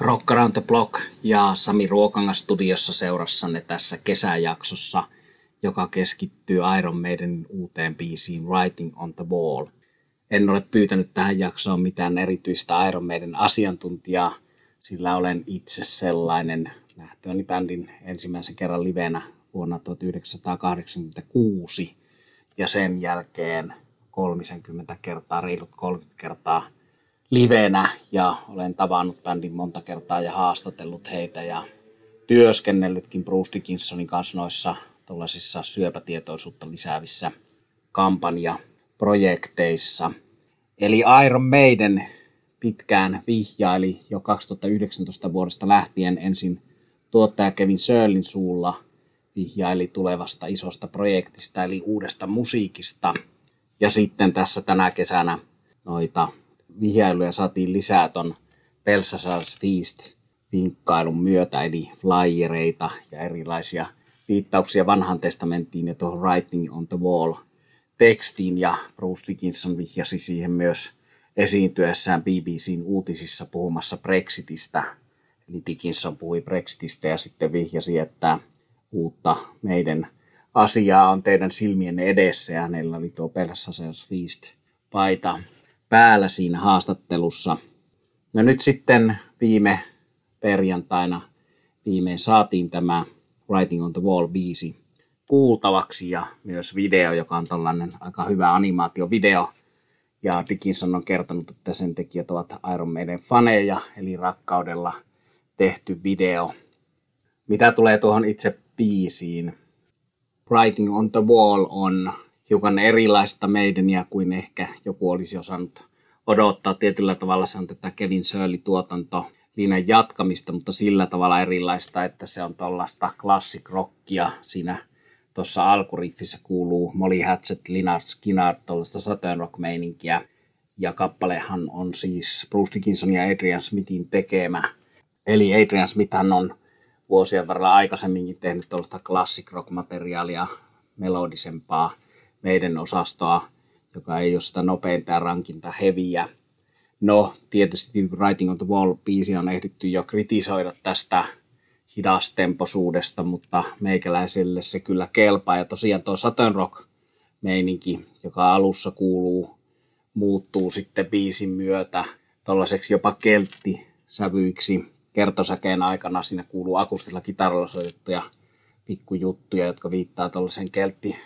Rock Around the Block ja Sami Ruokangas studiossa seurassanne tässä kesäjaksossa, joka keskittyy Iron Maiden uuteen biisiin Writing on the Wall. En ole pyytänyt tähän jaksoon mitään erityistä Iron Maiden asiantuntijaa, sillä olen itse sellainen nähtyäni bändin ensimmäisen kerran livenä vuonna 1986 ja sen jälkeen 30 kertaa, reilut 30 kertaa – livenä ja olen tavannut bändin monta kertaa ja haastatellut heitä ja työskennellytkin Bruce Dickinsonin kanssa noissa tuollaisissa syöpätietoisuutta lisäävissä kampanjaprojekteissa. Eli Iron Maiden pitkään vihjaili jo 2019 vuodesta lähtien ensin tuottaja Kevin Sörlin suulla vihjaili tulevasta isosta projektista eli uudesta musiikista. Ja sitten tässä tänä kesänä noita vihjailuja saatiin lisää ton Belsasar's Feast vinkkailun myötä, eli flyereita ja erilaisia viittauksia vanhan testamenttiin ja tuohon Writing on the Wall tekstiin, ja Bruce Dickinson vihjasi siihen myös esiintyessään BBCn uutisissa puhumassa Brexitistä. Eli Dickinson puhui Brexitistä ja sitten vihjasi, että uutta meidän asiaa on teidän silmienne edessä, ja hänellä oli tuo Belsasar's Feast paita päällä siinä haastattelussa. No nyt sitten viime perjantaina viimein saatiin tämä Writing on the Wall biisi kuultavaksi ja myös video, joka on tällainen aika hyvä animaatiovideo. Ja Dickinson on kertonut, että sen tekijät ovat Iron Maiden faneja, eli rakkaudella tehty video. Mitä tulee tuohon itse biisiin, Writing on the Wall on hiukan erilaista meidäniä kuin ehkä joku olisi osannut odottaa. Tietyllä tavalla se on tätä Kevin Shirley-tuotanto linjan jatkamista, mutta sillä tavalla erilaista, että se on tuollaista classic rockia. Siinä tuossa alkuriffissä kuuluu Molly Hatchet, Lynyrd Skynyrd, tuollaista Saturn rock-meininkiä. Ja kappalehan on siis Bruce Dickinson ja Adrian Smithin tekemä. Eli Adrian Smith on vuosien varrella aikaisemminkin tehnyt tuollaista classic rock-materiaalia, melodisempaa meidän osastoa, joka ei ole sitä nopeinta rankinta heviä. No, tietysti Writing on the Wall-biisi on ehditty jo kritisoida tästä hidastemposuudesta, mutta meikäläiselle se kyllä kelpaa. Ja tosiaan tuo Saturn Rock meininki, joka alussa kuuluu, muuttuu sitten biisin myötä tuollaiseksi jopa kelttisävyiksi. Kertosäkeen aikana siinä kuuluu akustisella kitaralla soitettuja pikkujuttuja, jotka viittaa tuollaiseen keltti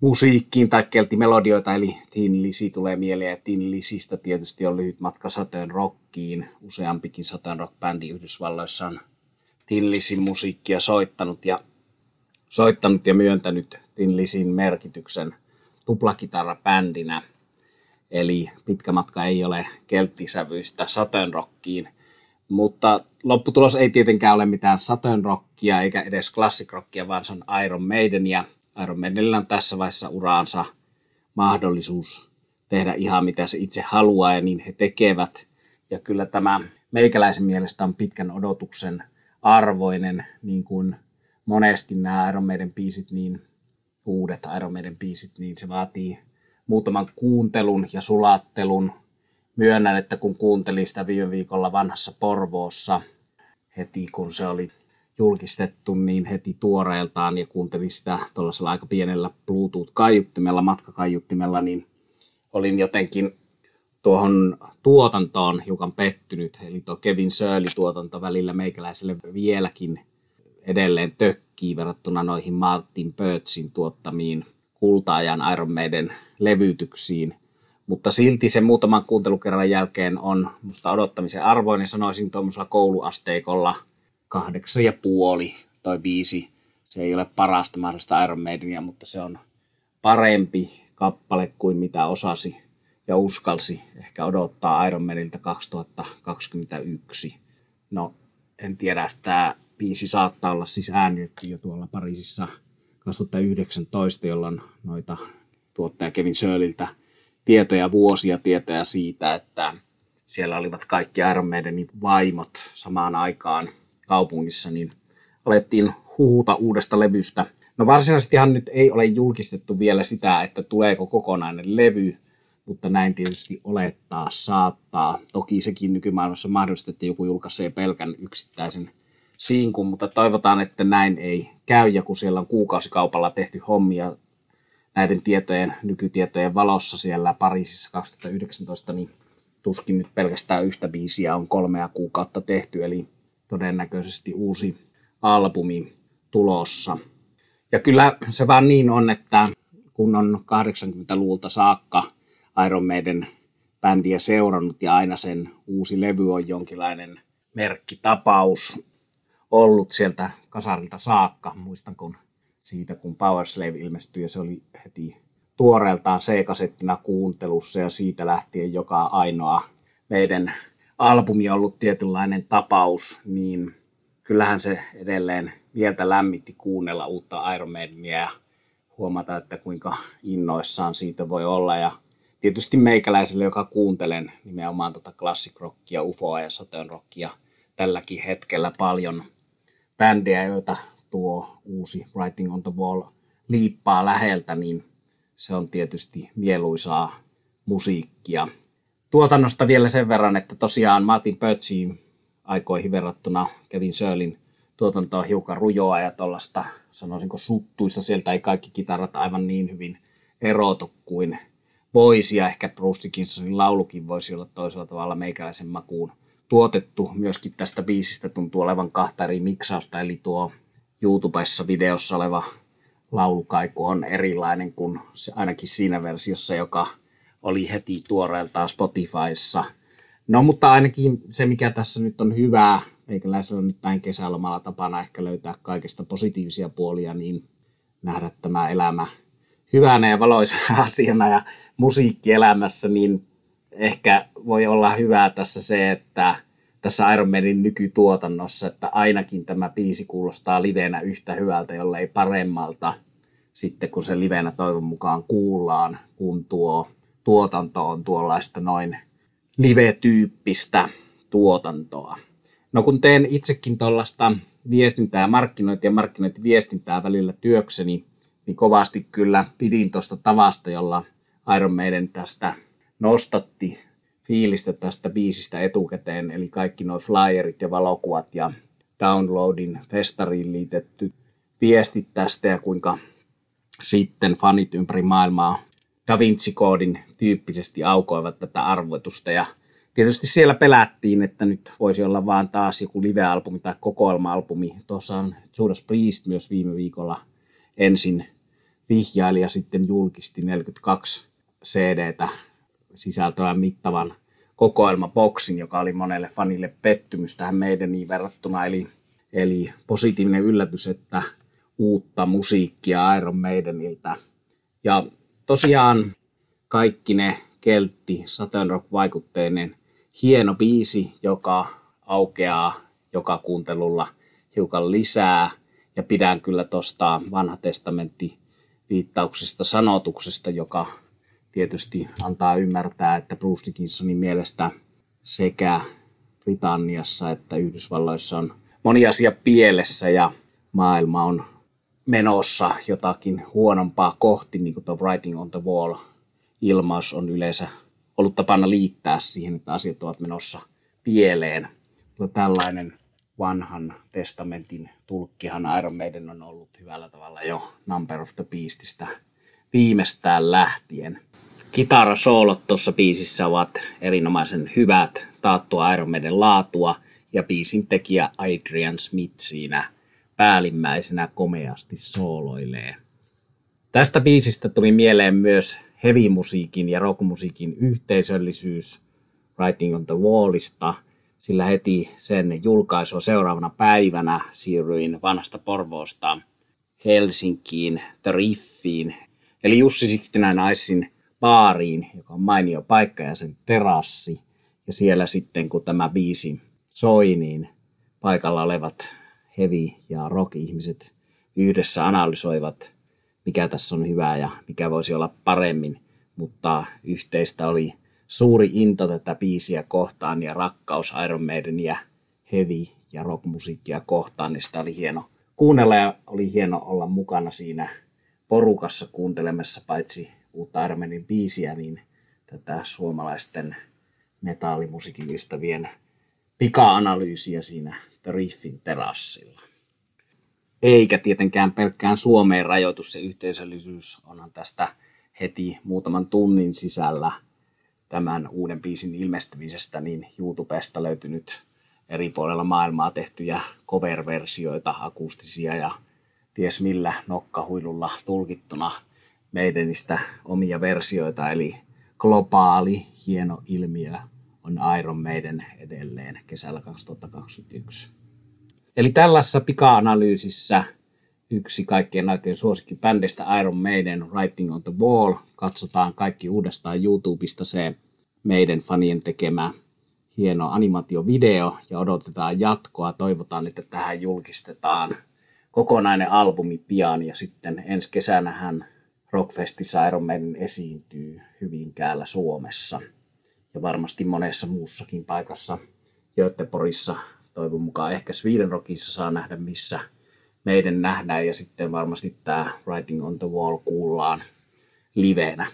musiikkiin tai keltimelodioita, eli Tin Lisi tulee mieleen, ja Tin Lisistä tietysti on lyhyt matka Saturn Rockiin. Useampikin Saturn Rock-bändi Yhdysvalloissa on Tin Lisin musiikkia soittanut ja, soittanut ja myöntänyt Tin Lisin merkityksen tuplakitarra-bändinä. Eli pitkä matka ei ole kelttisävyistä Saturn Rockiin, mutta lopputulos ei tietenkään ole mitään Saturn Rockia eikä edes Classic Rockia, vaan se on Iron Maidenia – Iron Maidenillä on tässä vaiheessa uraansa mahdollisuus tehdä ihan mitä se itse haluaa ja niin he tekevät. Ja kyllä tämä meikäläisen mielestä on pitkän odotuksen arvoinen, niin kuin monesti nämä Iron Maiden biisit, niin uudet Iron Maiden biisit, niin se vaatii muutaman kuuntelun ja sulattelun. Myönnän, että kun kuuntelin sitä viime viikolla vanhassa Porvoossa, heti kun se oli julkistettu niin heti tuoreeltaan ja kuuntelin sitä tuollaisella aika pienellä Bluetooth-kaiuttimella, matkakaiuttimella, niin olin jotenkin tuohon tuotantoon hiukan pettynyt. Eli tuo Kevin Shirley-tuotanto välillä meikäläiselle vieläkin edelleen tökkii verrattuna noihin Martin Birchin tuottamiin kultaajan Iron Maiden levytyksiin. Mutta silti se muutaman kuuntelukerran jälkeen on musta odottamisen arvoinen, sanoisin tuommoisella kouluasteikolla – kahdeksan ja puoli tai viisi. Se ei ole parasta mahdollista Iron Maidenia, mutta se on parempi kappale kuin mitä osasi ja uskalsi ehkä odottaa Iron Maidenilta 2021. No, en tiedä, tämä biisi saattaa olla siis äänitetty jo tuolla Pariisissa 2019, jolloin noita tuottaja Kevin Shirleyltä tietoja, vuosia tietoja siitä, että siellä olivat kaikki Iron Maidenin vaimot samaan aikaan kaupungissa, niin alettiin huhuta uudesta levystä. No varsinaisestihan nyt ei ole julkistettu vielä sitä, että tuleeko kokonainen levy, mutta näin tietysti olettaa saattaa. Toki sekin nykymaailmassa mahdollista, että joku julkaisee pelkän yksittäisen sinkun, mutta toivotaan, että näin ei käy, ja kun siellä on kuukausikaupalla tehty hommia näiden tietojen, nykytietojen valossa siellä Pariisissa 2019, niin tuskin nyt pelkästään yhtä biisiä on kolmea kuukautta tehty, eli todennäköisesti uusi albumi tulossa. Ja kyllä se vaan niin on, että kun on 80-luvulta saakka Iron Maiden bändiä seurannut ja aina sen uusi levy on jonkinlainen merkkitapaus ollut sieltä kasarilta saakka. Muistan kun siitä, kun Power Slave ilmestyi ja se oli heti tuoreeltaan C-kasettina kuuntelussa ja siitä lähtien joka ainoa meidän albumi ollut tietynlainen tapaus, niin kyllähän se edelleen mieltä lämmitti kuunnella uutta Iron Maidenia ja huomata, että kuinka innoissaan siitä voi olla. Ja tietysti meikäläiselle, joka kuuntelen nimenomaan tota classic rockia, ufoa ja sateen rockia tälläkin hetkellä paljon bändejä, joita tuo uusi Writing on the Wall liippaa läheltä, niin se on tietysti mieluisaa musiikkia. Tuotannosta vielä sen verran, että tosiaan Martin Pötsiin aikoihin verrattuna Kevin Sörlin tuotanto on hiukan rujoa ja tuollaista, sanoisinko suttuista, sieltä ei kaikki kitarat aivan niin hyvin erotu kuin voisi, ja ehkä Bruce Dickinsonin laulukin voisi olla toisella tavalla meikäläisen makuun tuotettu. Myöskin tästä biisistä tuntuu olevan kahta eri miksausta, eli tuo YouTubessa videossa oleva laulukaiku on erilainen kuin se, ainakin siinä versiossa, joka oli heti tuoreeltaan Spotifyssa. No mutta ainakin se, mikä tässä nyt on hyvää, meikäläisellä on nyt näin kesälomalla tapana ehkä löytää kaikista positiivisia puolia, niin nähdä tämä elämä hyvänä ja valoisena asiana ja musiikki elämässä, niin ehkä voi olla hyvää tässä se, että tässä Iron Manin nykytuotannossa, että ainakin tämä biisi kuulostaa livenä yhtä hyvältä, jollei paremmalta sitten kun se livenä toivon mukaan kuullaan, kun tuo tuotanto on tuollaista noin live-tyyppistä tuotantoa. No kun teen itsekin tuollaista viestintää, markkinointia ja markkinointiviestintää välillä työkseni, niin kovasti kyllä pidin tuosta tavasta, jolla Iron Maiden tästä nostatti fiilistä tästä biisistä etukäteen, eli kaikki nuo flyerit ja valokuvat ja downloadin festariin liitetty viestit tästä ja kuinka sitten fanit ympäri maailmaa Da Vinci-koodin tyyppisesti aukoivat tätä arvoitusta ja tietysti siellä pelättiin, että nyt voisi olla vaan taas joku live-albumi tai kokoelma-albumi. Tuossa on Judas Priest myös viime viikolla ensin vihjaili ja sitten julkisti 42 CDtä sisältävän mittavan kokoelmaboksin, joka oli monelle fanille pettymys tähän meidän niin verrattuna. Eli, eli positiivinen yllätys, että uutta musiikkia Iron Maidenilta. Ja tosiaan kaikki ne keltti Saturn Rock-vaikutteinen hieno biisi, joka aukeaa joka kuuntelulla hiukan lisää. Ja pidän kyllä tuosta vanha testamentti viittauksesta sanotuksesta, joka tietysti antaa ymmärtää, että Bruce Dickinsonin mielestä sekä Britanniassa että Yhdysvalloissa on moni asia pielessä ja maailma on menossa jotakin huonompaa kohti, niin kuin tuo Writing on the Wall ilmaus on yleensä ollut tapana liittää siihen, että asiat ovat menossa pieleen. Mutta tällainen vanhan testamentin tulkkihan Iron Maiden on ollut hyvällä tavalla jo Number of the Beastistä viimeistään lähtien. Kitarasoolot tuossa biisissä ovat erinomaisen hyvät, taattua Iron Maiden laatua ja biisin tekijä Adrian Smith siinä päällimmäisenä komeasti sooloilee. Tästä biisistä tuli mieleen myös heavy-musiikin ja rockmusiikin yhteisöllisyys Writing on the Wallista, sillä heti sen julkaisua seuraavana päivänä siirryin vanhasta Porvoosta Helsinkiin, The Riffiin, eli Jussi Sixtinine baariin, joka on mainio paikka ja sen terassi. Ja siellä sitten, kun tämä biisi soi, niin paikalla olevat heavy- ja rock-ihmiset yhdessä analysoivat, mikä tässä on hyvää ja mikä voisi olla paremmin. Mutta yhteistä oli suuri into tätä biisiä kohtaan ja rakkaus Iron Maidenia heavy- ja rockmusiikkia kohtaan, niin sitä oli hieno kuunnella ja oli hieno olla mukana siinä porukassa kuuntelemassa paitsi uutta Iron Maiden biisiä, niin tätä suomalaisten metallimusiikin ystävien pika-analyysiä siinä Riffin terassilla. Eikä tietenkään pelkkään Suomeen rajoitus se yhteisöllisyys, onhan tästä heti muutaman tunnin sisällä tämän uuden biisin ilmestymisestä, niin YouTubesta löytynyt eri puolilla maailmaa tehtyjä cover-versioita, akustisia ja ties millä nokkahuilulla tulkittuna meidänistä omia versioita, eli globaali hieno ilmiö on Iron Maiden edelleen kesällä 2021. Eli tällaisessa pika-analyysissä yksi kaikkien aikojen bändistä Iron Maiden Writing on the Wall. Katsotaan kaikki uudestaan YouTubesta se meidän fanien tekemä hieno animaatiovideo ja odotetaan jatkoa. Toivotaan, että tähän julkistetaan kokonainen albumi pian ja sitten ensi kesänähän Rockfestissä Iron Maiden esiintyy Hyvinkäällä Suomessa ja varmasti monessa muussakin paikassa. Göteborgissa toivon mukaan ehkä Sweden Rockissa saa nähdä missä meidän nähdään ja sitten varmasti tämä Writing on the Wall kuullaan livenä.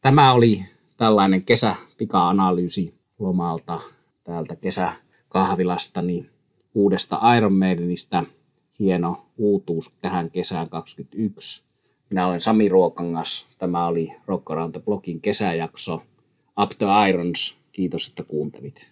Tämä oli tällainen kesäpika-analyysi lomalta täältä kesäkahvilastani uudesta Iron Maidenistä. Hieno uutuus tähän kesään 2021. Minä olen Sami Ruokangas. Tämä oli Rock Around the Blockin kesäjakso. Up to Irons. Kiitos, että kuuntelit.